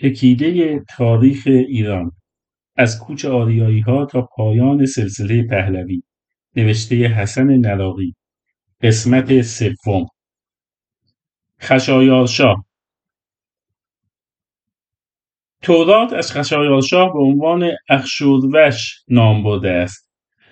چکیده تاریخ ایران از کوچ ها تا پایان سلسله پهلوی نوشته حسن نلاقی قسمت سوم. خشایارشاه. تورات از خشایارشاه به عنوان اخشوروش نام برده است.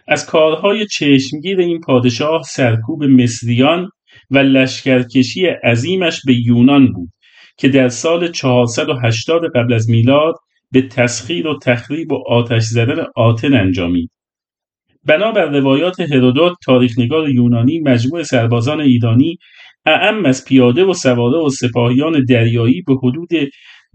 از کارهای چشمگیر این پادشاه سرکوب مصریان و لشکرکشی عظیمش به یونان بود. که در سال 480 قبل از میلاد به تسخیر و تخریب و آتش زدن آتن انجامید. بنابر روایات هرودوت تاریخنگار یونانی مجموع سربازان ایرانی اعم از پیاده و سواره و سپاهیان دریایی به حدود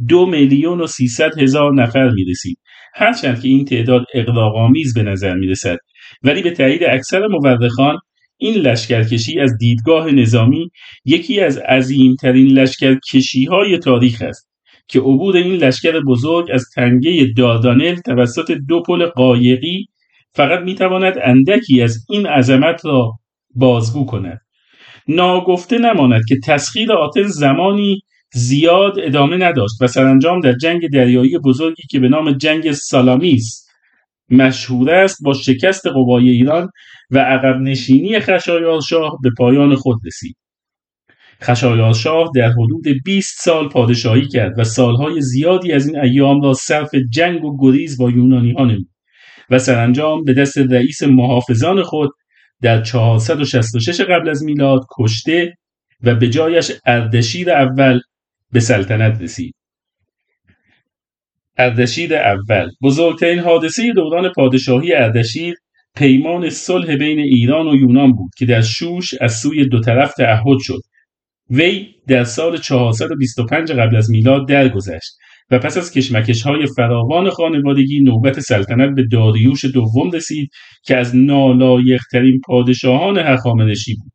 دو میلیون و سیصد هزار نفر می رسید. هرچند که این تعداد اقراقآمیز به نظر می رسد ولی به تایید اکثر مورخان این لشکرکشی از دیدگاه نظامی یکی از عظیمترین لشکرکشی های تاریخ است که عبور این لشکر بزرگ از تنگه دادانل توسط دو پل قایقی فقط می‌تواند اندکی از این عظمت را بازگو کند. ناگفته نماند که تسخیر آتن زمانی زیاد ادامه نداشت و سرانجام در جنگ دریایی بزرگی که به نام جنگ سالامیس مشهور است با شکست قوای ایران و عقب نشینی خشایارشاه به پایان خود رسید. خشایارشاه در حدود 20 سال پادشاهی کرد و سالهای زیادی از این ایام را صرف جنگ و گریز با یونانی ها نمود و سرانجام به دست رئیس محافظان خود در 466 قبل از میلاد کشته و به جایش اردشیر اول به سلطنت رسید. اردشیر اول. بزرگترین حادثه دوران پادشاهی اردشیر پیمان صلح بین ایران و یونان بود که در شوش از سوی دو طرف تعهد شد. وی در سال 425 قبل از میلاد درگذشت و پس از کشمکش های فراوان خانوادگی نوبت سلطنت به داریوش دوم رسید که از نالایقترین پادشاهان هخامنشی بود.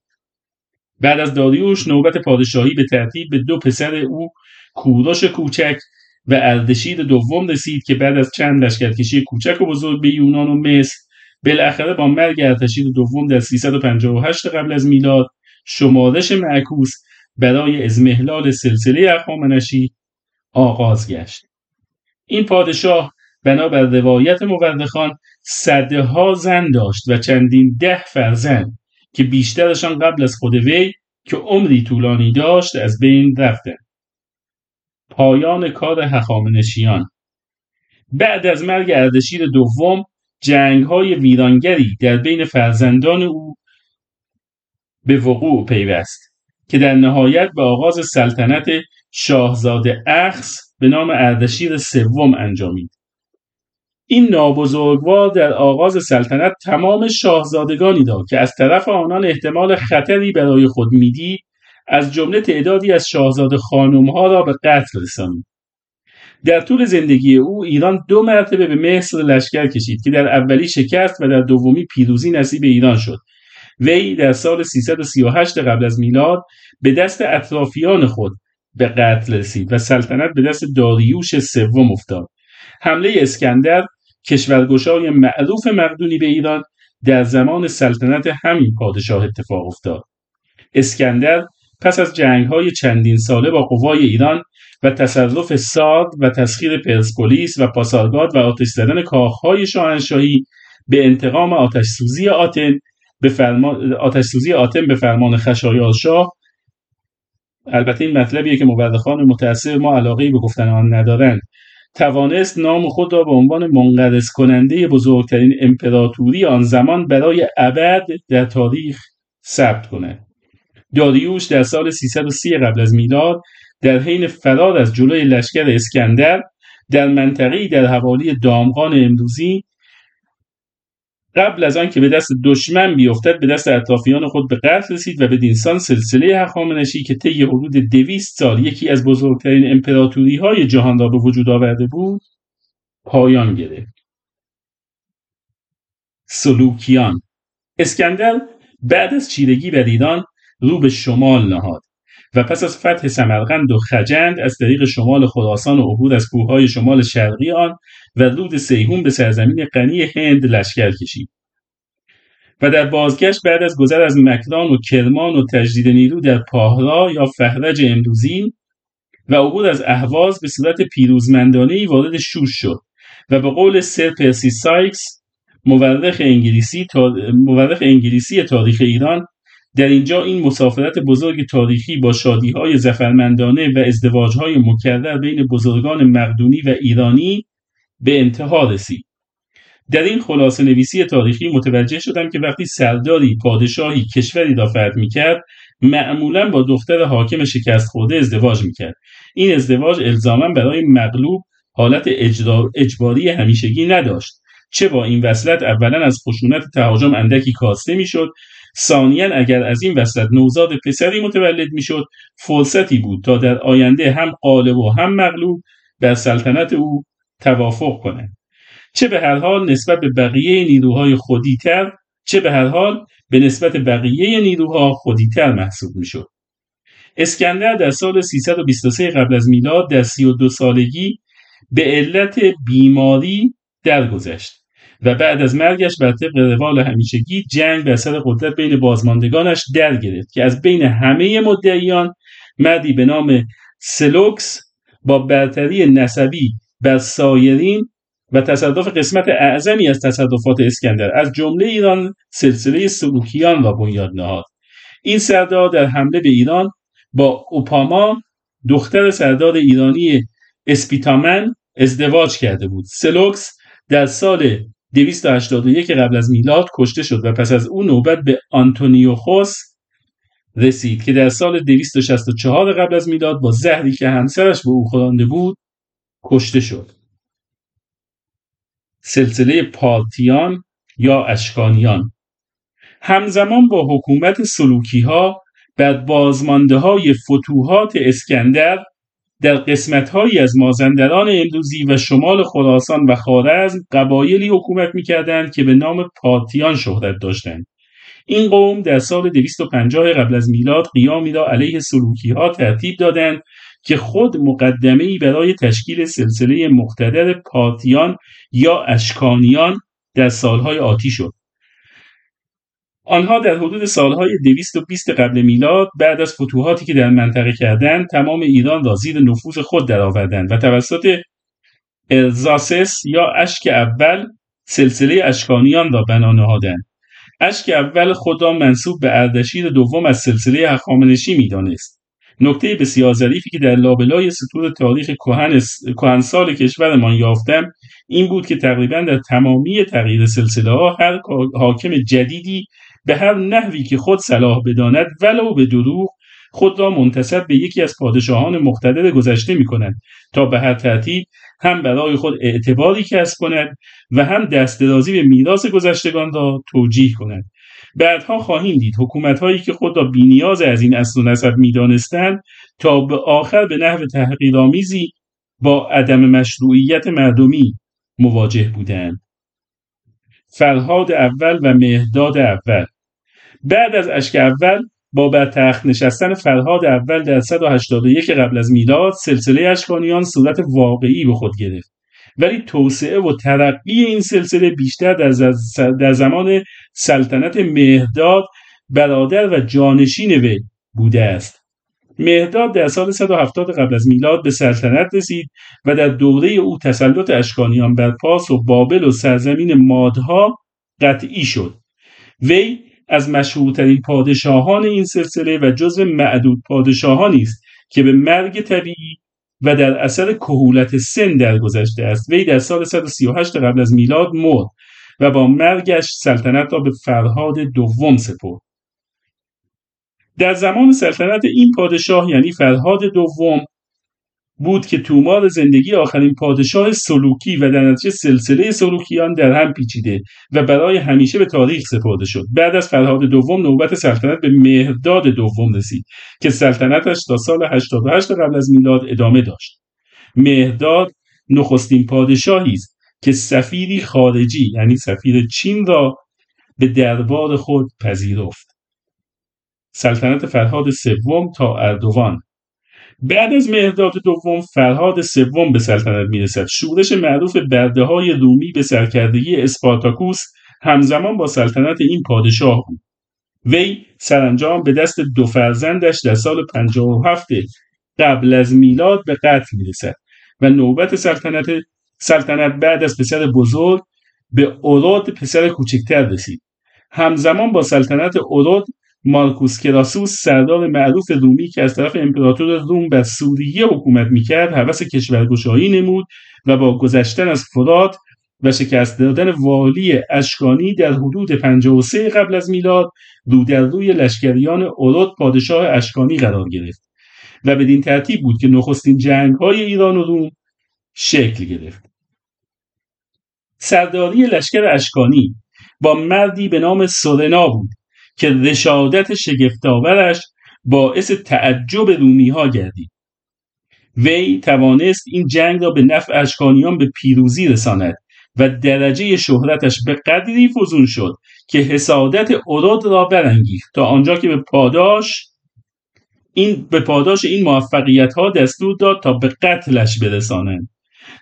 بعد از داریوش نوبت پادشاهی به ترتیب به دو پسر او کوروش کوچک و اردشیر دوم رسید که بعد از چند لشکرکشی کوچک و بزرگ به یونان و مصر بالاخره با مرگ ارتشیر دوم در 358 قبل از میلاد شمارش معکوس برای ازمهلال سلسله اخامنشی آغاز گشت. این پادشاه بنابر روایت مورخان صده ها زن داشت و چندین ده فرزند که بیشترشان قبل از خود وی که عمری طولانی داشت از بین رفتند. پایان کار هخامنشیان بعد از مرگ اردشیر دوم جنگ های ویرانگری در بین فرزندان او به وقوع پیوست که در نهایت به آغاز سلطنت شاهزاده اخس به نام اردشیر سوم انجامید. این نابزرگوار در آغاز سلطنت تمام شاهزادگانی داد که از طرف آنان احتمال خطری برای خود می‌دید از جمله تعدادی از شاهزاده خانمها را به قتل رسانید در طول زندگی او ایران دو مرتبه به مصر لشکر کشید که در اولی شکست و در دومی پیروزی نصیب ایران شد. وی در سال 338 قبل از میلاد به دست اطرافیان خود به قتل رسید و سلطنت به دست داریوش سوم افتاد. حمله اسکندر کشورگشای معروف مقدونی به ایران در زمان سلطنت همین پادشاه اتفاق افتاد. اسکندر پس از جنگ های چندین ساله با قوای ایران و تصرف ساد و تسخیر پرسپولیس و پاسارگاد و آتش زدن کاخهای شاهنشاهی به انتقام آتش سوزی آتن به فرمان آتش سوزی آتن به فرمان خشایارشاه البته این مطلبیه که مورخان متأثر ما علاقه به گفتن آن ندارند. توانست نام خود را به عنوان منقرض کننده بزرگترین امپراتوری آن زمان برای ابد در تاریخ ثبت کند. داریوش در سال 330 قبل از میلاد در حین فرار از جلوی لشکر اسکندر در منطقه‌ای در حوالی دامغان امروزی قبل از آن که به دست دشمن بیفتد به دست اطرافیان خود به قتل رسید و به دینسان سلسله هخامنشی که طی حدود دویست سال یکی از بزرگترین امپراتوری های جهان را به وجود آورده بود پایان گرفت. سلوکیان اسکندر بعد از چیرگی بر ایران رو به شمال نهاد. و پس از فتح سمرقند و خجند از طریق شمال خراسان و عبور از کوههای شمال شرقی آن و رود سیهون به سرزمین غنی هند لشکر کشید. و در بازگشت بعد از گذر از مکران و کرمان و تجدید نیرو در پاهرا یا فهرج امروزی و عبور از اهواز به صورت پیروزمندانه وارد شوش شد و به قول سر پرسی سایکس مورخ انگلیسی, مورخ انگلیسی تاریخ ایران در اینجا این مسافرت بزرگ تاریخی با شادی های زفرمندانه و ازدواج های مکرر بین بزرگان مقدونی و ایرانی به انتها رسید. در این خلاصه نویسی تاریخی متوجه شدم که وقتی سرداری پادشاهی کشوری را فتح می‌کرد معمولا با دختر حاکم شکست خورده ازدواج می‌کرد. این ازدواج الزاما برای مغلوب حالت اجباری همیشگی نداشت چه با این وصلت اولا از خشونت تهاجم اندکی کاسته می‌شد ثانیا اگر از این وصلت نوزاد پسری متولد می‌شد فرصتی بود تا در آینده هم قالب و هم مغلوب بر سلطنت او توافق کنند چه به هر حال نسبت به بقیه نیروهای خودیتر چه به هر حال به نسبت بقیه نیروها خودیتر محسوب می‌شد. اسکندر در سال 323 قبل از میلاد در 32 سالگی به علت بیماری درگذشت. و بعد از مرگش بر طبق روال همیشگی جنگ به اثر قدرت بین بازماندگانش در گرفت که از بین همه مدعیان مردی به نام سلوکس با برتری نسبی بر سایرین و تصرف قسمت اعظمی از تصرفات اسکندر از جمله ایران سلسله سلوکیان را بنیاد نهاد. این سردار در حمله به ایران با اوپاما دختر سردار ایرانی اسپیتامن ازدواج کرده بود. سلوکس در سال 281 قبل از میلاد کشته شد و پس از او نوبت به آنتونیوخوس رسید که در سال 264 قبل از میلاد با زهری که همسرش به او خورانده بود کشته شد. سلسله پارتیان یا اشکانیان. همزمان با حکومت سلوکی ها بر بازمانده های فتوحات اسکندر در قسمتهایی از مازندران امروزی و شمال خراسان و خارزم قبایلی حکومت می‌کردند که به نام پارتیان شهرت داشتند. این قوم در سال 250 قبل از میلاد قیامی را علیه سلوکی ها ترتیب دادند که خود مقدمه ای برای تشکیل سلسله مقتدر پارتیان یا اشکانیان در سالهای آتی شد. آنها در حدود سالهای 220 قبل میلاد بعد از فتوحاتی که در منطقه کردند تمام ایران را زیر نفوذ خود درآوردند و توسط ارزاسس یا اشک اول سلسله اشکانیان را بنا نهادند. اشک اول خود را منصوب به اردشیر دوم از سلسله هخامنشی می‌دانست. نکته بسیار ظریفی که در لابلای سطور تاریخ کهنسال کشورمان یافتم این بود که تقریبا در تمامی تغییر سلسله ها هر حاکم جدیدی به هر نحوی که خود صلاح بداند ولو به دروغ خود را منتصب به یکی از پادشاهان مقتدر گذشته می کند تا به هر ترتیب هم برای خود اعتباری کسب کند و هم دست درازی به میراث گذشتگان را توجیه کند. بعدها خواهیم دید حکومت هایی که خود را بینیاز از این اصل و نسب می‌دانستند تا به آخر به نحو تحقیرآمیزی با عدم مشروعیت مردمی مواجه بودند. فرهاد اول و مهداد اول بعد از اشک اول با بر تخت نشستن فرهاد اول در 181 قبل از میلاد سلسله اشکانیان صورت واقعی به خود گرفت. ولی توسعه و ترقی این سلسله بیشتر در, زمان سلطنت مهداد برادر و جانشین وی بوده است. مهداد در سال 170 قبل از میلاد به سلطنت رسید و در دوره او تسلط اشکانیان بر پاس و بابل و سرزمین مادها قطعی شد. وی از مشهورترین پادشاهان این سلسله و جزو معدود پادشاهانی است که به مرگ طبیعی و در اثر کهولت سن درگذشته است. وی در سال 138 قبل از میلاد مرد و با مرگش سلطنت را به فرهاد دوم سپرد. در زمان سلطنت این پادشاه یعنی فرهاد دوم بود که تومار زندگی آخرین پادشاه سلوکی و در نتیجه سلسله سلوکیان در هم پیچیده و برای همیشه به تاریخ سپرده شد. بعد از فرهاد دوم نوبت سلطنت به مهرداد دوم رسید که سلطنتش تا سال 88 قبل از میلاد ادامه داشت. مهرداد نخستین پادشاهی است که سفیری خارجی یعنی سفیر چین را به دربار خود پذیرفت. سلطنت فرهاد سوم تا اردوان بعد از مهرداد دوم فرهاد سوم به سلطنت می‌رسد. شورش معروف برده های رومی به سرکردگی اسپارتاکوس همزمان با سلطنت این پادشاه بود. وی سرانجام به دست دو فرزندش در سال 57 قبل از میلاد به قتل می‌رسد و نوبت سلطنت سلطنت بعد از پسر بزرگ به اورود پسر کوچکتر رسید. همزمان با سلطنت اورود مارکوس کراسوس سردار معروف رومی که از طرف امپراتور روم بر سوریه حکومت می‌کرد حوث کشورگشایی نمود و با گذشتن از فرات و شکست دادن والی اشکانی در حدود 53 قبل از میلاد رو در روی لشکریان اورود پادشاه اشکانی قرار گرفت و بدین ترتیب بود که نخستین جنگ های ایران و روم شکل گرفت. سرداری لشکر اشکانی با مردی به نام سورنا بود. که رشادت شگفتآورش باعث تعجب رومی ها گردید. وی توانست این جنگ را به نفع اشکانیان به پیروزی رساند و درجه شهرتش به قدری فزون شد که حسادت اراد را برانگیخت تا آنجا که به پاداش این به پاداش این موفقیت ها دستور داد تا به قتلش برسانند.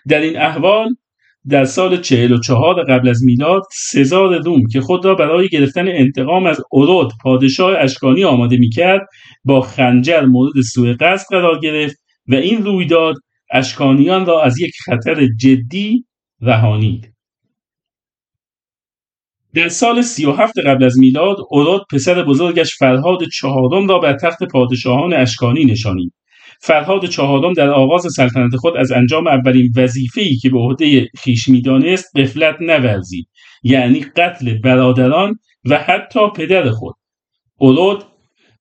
در این احوال در سال 44 قبل از میلاد سزار روم که خود را برای گرفتن انتقام از اورود پادشاه اشکانی آماده می‌کرد با خنجر مورد سوء قصد قرار گرفت و این رویداد اشکانیان را از یک خطر جدی رهانید. در سال 37 قبل از میلاد اورود پسر بزرگش فرهاد چهارم را بر تخت پادشاهان اشکانی نشانید. فرهاد چهارم در آغاز سلطنت خود از انجام اولین وظیفه‌ای که به عهده خویش می‌دانست غفلت نورزید یعنی قتل برادران و حتی پدر خود. اورود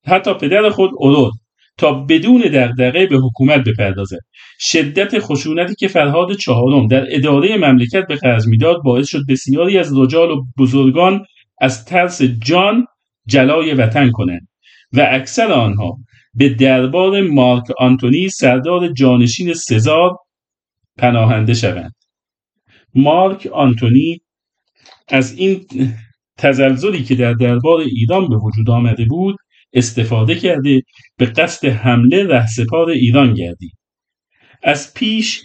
حتی پدر خود اورود تا بدون دغدغه به حکومت بپردازد. شدت خشونتی که فرهاد چهارم در اداره مملکت به خرج می‌داد باعث شد بسیاری از رجال و بزرگان از ترس جان جلای وطن کنند و اکثر آنها به دربار مارک آنتونی سردار جانشین سزار پناهنده شوند. مارک آنتونی از این تزلزلی که در دربار ایران به وجود آمده بود استفاده کرده به قصد حمله رهسپار ایران گردید. از پیش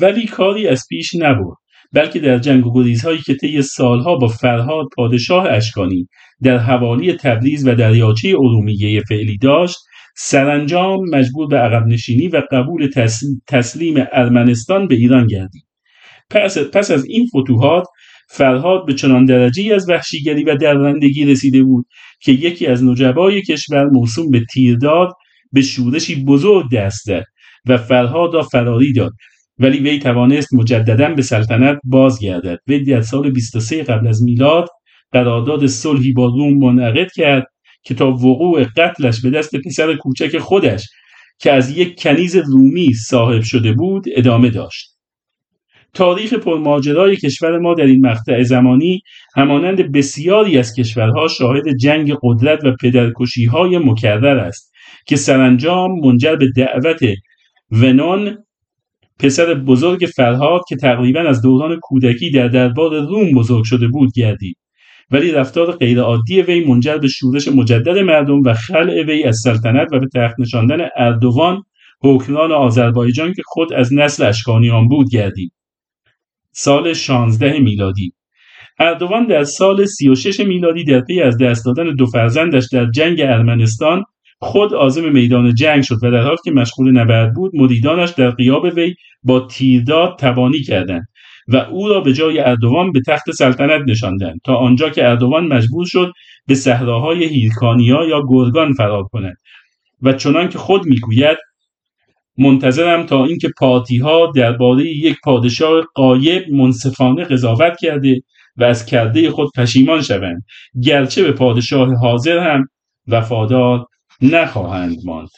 ولی کاری از پیش نبرد. بلکه در جنگ و گریزهایی که طی سالها با فرهاد پادشاه اشکانی در حوالی تبریز و دریاچه ارومیه فعلی داشت سرانجام مجبور به عقب نشینی و قبول تسلیم ارمنستان به ایران گردید. پس, از این فتوحات فرهاد به چنان درجه از وحشیگری و درندگی رسیده بود که یکی از نجبای کشور موسوم به تیرداد به شورشی بزرگ دست زد و فرهاد را فراری داد. ولی وی توانست مجددا به سلطنت بازگردد. وی در سال 23 قبل از میلاد قرارداد صلحی با روم منعقد کرد که تا وقوع قتلش به دست پسر کوچک خودش که از یک کنیز رومی صاحب شده بود ادامه داشت. تاریخ پرماجرای کشور ما در این مقطع زمانی همانند بسیاری از کشورها شاهد جنگ قدرت و پدرکشی های مکرر است که سرانجام منجر به دعوت ونون پسر بزرگ فرهاد که تقریبا از دوران کودکی در دربار روم بزرگ شده بود گردید. ولی رفتار غیرعادی وی منجر به شورش مجدد مردم و خلع وی از سلطنت و به تخت نشاندن اردوان حکمران آذربایجان که خود از نسل اشکانیان بود گردید. سال 16 میلادی. اردوان در سال 36 میلادی در پی از دست دادن دو فرزندش در جنگ ارمنستان خود عازم میدان جنگ شد و در حالی که مشغول نبرد بود مریدانش در قیاب وی با تیرداد توانی کردند و او را به جای اردوان به تخت سلطنت نشاندند تا آنجا که اردوان مجبور شد به صحراهای هیرکانیا یا گرگان فرار کند و چنان که خود می‌گوید منتظرم تا اینکه پارتی ها درباره یک پادشاه قایب منصفانه قضاوت کرده و از کرده خود پشیمان شوند گرچه به پادشاه حاضر هم وفادار نخواهند ماند.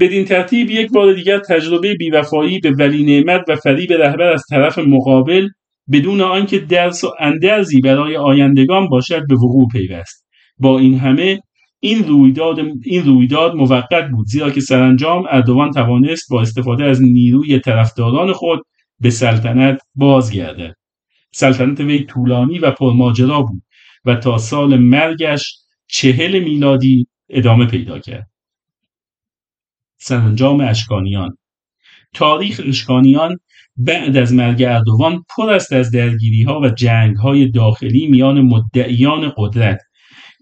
بدین ترتیب یک بار دیگر تجربه بیوفایی به ولی نعمت و فریب رهبر از طرف مقابل بدون آنکه درس و اندرزی برای آیندگان باشد به وقوع پیوست. با این همه این رویداد این رویداد موقت بود زیرا که سرانجام اردوان توانست با استفاده از نیروی طرفداران خود به سلطنت بازگردد. سلطنت وی طولانی و پرماجرا بود و تا سال مرگش چهل میلادی ادامه پیدا کرد. سرانجام اشکانیان. تاریخ اشکانیان بعد از مرگ اردوان پر است از درگیری ها و جنگ های داخلی میان مدعیان قدرت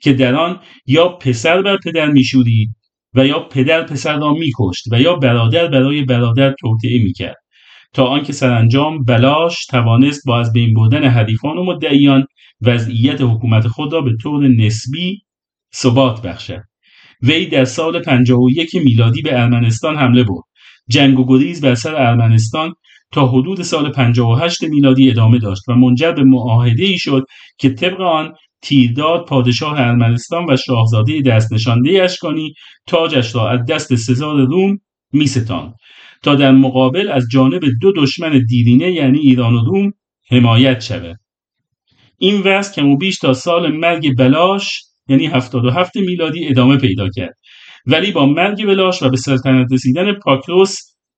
که در آن یا پسر بر پدر میشورید و یا پدر پسر را میکشت و یا برادر برای برادر توطعه می‌کرد تا آنکه سرانجام بلاش توانست با از بین بردن حریفان و مدعیان وضعیت حکومت خود را به طور نسبی ثبات بخشد. وی در سال 51 میلادی به ارمنستان حمله برد. جنگ و گریز بر سر ارمنستان تا حدود سال 58 میلادی ادامه داشت و منجر به معاهده ای شد که طبق آن تیرداد پادشاه ارمنستان و شاهزاده دست نشانده اشکانی تاجش را از دست سزار روم میستاند تا در مقابل از جانب دو دشمن دیرینه یعنی ایران و روم حمایت شود. این وضع کم و بیش تا سال مرگ بلاش یعنی 77 میلادی ادامه پیدا کرد. ولی با مرگ بلاش و به سلطنت رسیدن پاکروس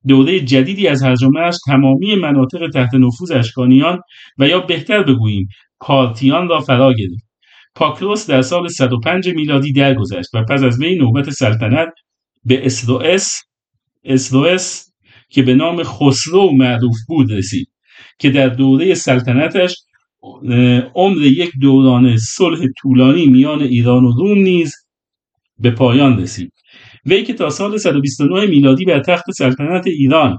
دوره جدیدی از هرجامهاش تمامی مناطق تحت نفوذ اشکانیان و یا بهتر بگوییم پارتیان را فرا گرفت. پاکروس در سال 105 میلادی درگذشت و پس از وی نوبت سلطنت به اسروئس اسروئس که به نام خسرو معروف بود رسید که در دوره سلطنتش عمر یک دوران صلح طولانی میان ایران و روم نیز به پایان رسید. وی که تا سال 129 میلادی بر تخت سلطنت ایران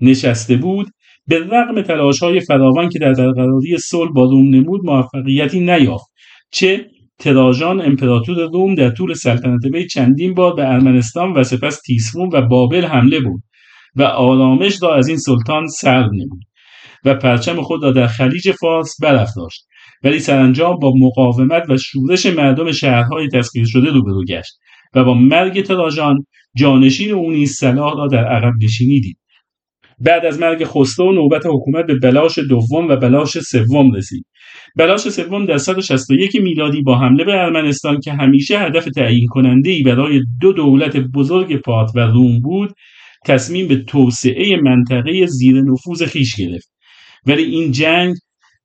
نشسته بود به رغم تلاش های فراوان که در برقراری صلح با روم نمود موفقیتی نیافت. چه تراژان امپراتور روم در طول سلطنت وی چندین بار به ارمنستان و سپس تیسفون و بابل حمله بود و آرامش را از این سلطان سلب نمود. و پرچم خود را در خلیج فارس برافراشت. ولی سرانجام با مقاومت و شورش مردم شهرهای تسخیر شده روبرو گشت و با مرگ تراژان جانشین او نیز صلاح را در عقب نشینی دید. بعد از مرگ خسرو نوبت حکومت به بلاش دوم و بلاش سوم رسید. بلاش سوم در 161 میلادی با حمله به ارمنستان که همیشه هدف تعیین کننده ای برای دو دولت بزرگ پارت و روم بود تصمیم به توسعه منطقه زیر نفوذ خیش گرفت. ولی این جنگ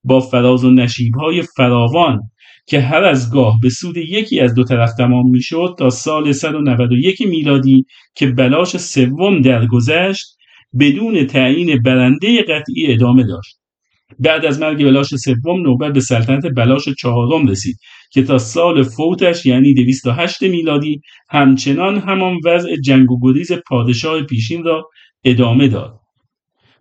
با فراز و نشیبهای فراوان که هر از گاه به سود یکی از دو طرف تمام می‌شد تا سال 191 میلادی که بلاش سوم درگذشت بدون تعیین برنده قطعی ادامه داشت. بعد از مرگ بلاش سوم نوبت به سلطنت بلاش چهارم رسید که تا سال فوتش یعنی 208 میلادی همچنان همان وضع جنگ و گریز پادشاه پیشین را ادامه داد.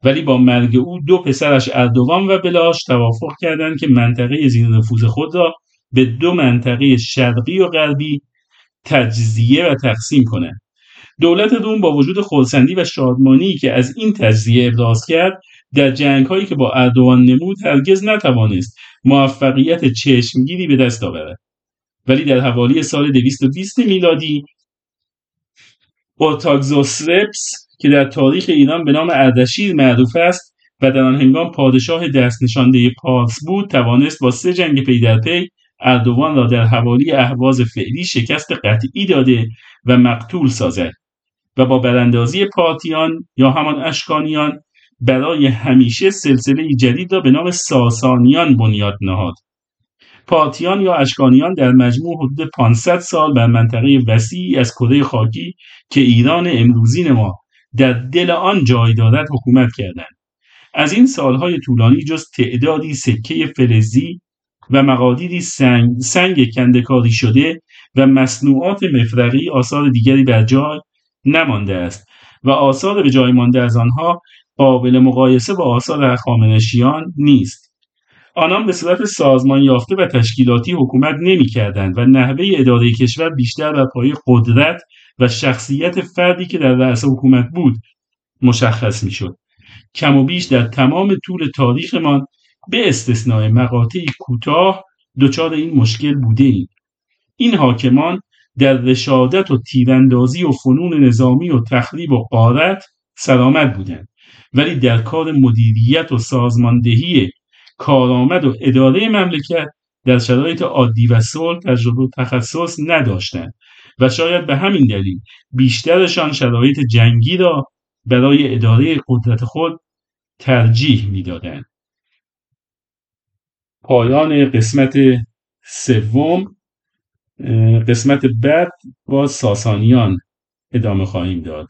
ولی با مرگ او دو پسرش اردوان و بلاش توافق کردند که منطقه زیر نفوذ خود را به دو منطقه شرقی و غربی تجزیه و تقسیم کنند. دولت روم با وجود خورسندی و شادمانی که از این تجزیه ابراز کرد در جنگ هایی که با اردوان نمود هرگز نتوانست موفقیت چشمگیری به دست آورد. ولی در حوالی سال 220 میلادی اورتاگزوسرپس که در تاریخ ایران به نام اردشیر معروف است و در آن هنگام پادشاه دست نشانده پارس بود توانست با سه جنگ پی در پی اردوان را در حوالی اهواز فعلی شکست قطعی داده و مقتول سازد و با براندازی پارتیان یا همان اشکانیان برای همیشه سلسله جدید را به نام ساسانیان بنیاد نهاد. پارتیان یا اشکانیان در مجموع حدود 500 سال بر منطقه وسیعی از کره خاکی که ایران امروزی ما در دل آن جای دارد حکومت کردند. از این سالهای طولانی جز تعدادی سکه فلزی و مقادیری سنگ, سنگ کندکاری شده و مصنوعات مفرقی آثار دیگری بر جای نمانده است و آثار به جای مانده از آنها قابل مقایسه با آثار هخامنشیان نیست. آنان به صورت سازمان یافته و تشکیلاتی حکومت نمی کردند و نحوه اداره کشور بیشتر بر پایه قدرت و شخصیت فردی که در رأس حکومت بود مشخص می شد. کم و بیش در تمام طول تاریخمان به استثنای مقاطعی کوتاه دچار این مشکل بوده ایم. این حاکمان در رشادت و تیراندازی و فنون نظامی و تخریب و قارت سلامت بودند ولی در کار مدیریت و سازماندهی کارآمد و اداره مملکت در شرایط عادی و صلح تجربه و تخصص نداشتند و شاید به همین دلیل بیشترشان شرایط جنگی را برای اداره قدرت خود ترجیح می‌دادند. پایان قسمت سوم قسمت بعد با ساسانیان ادامه خواهیم داد.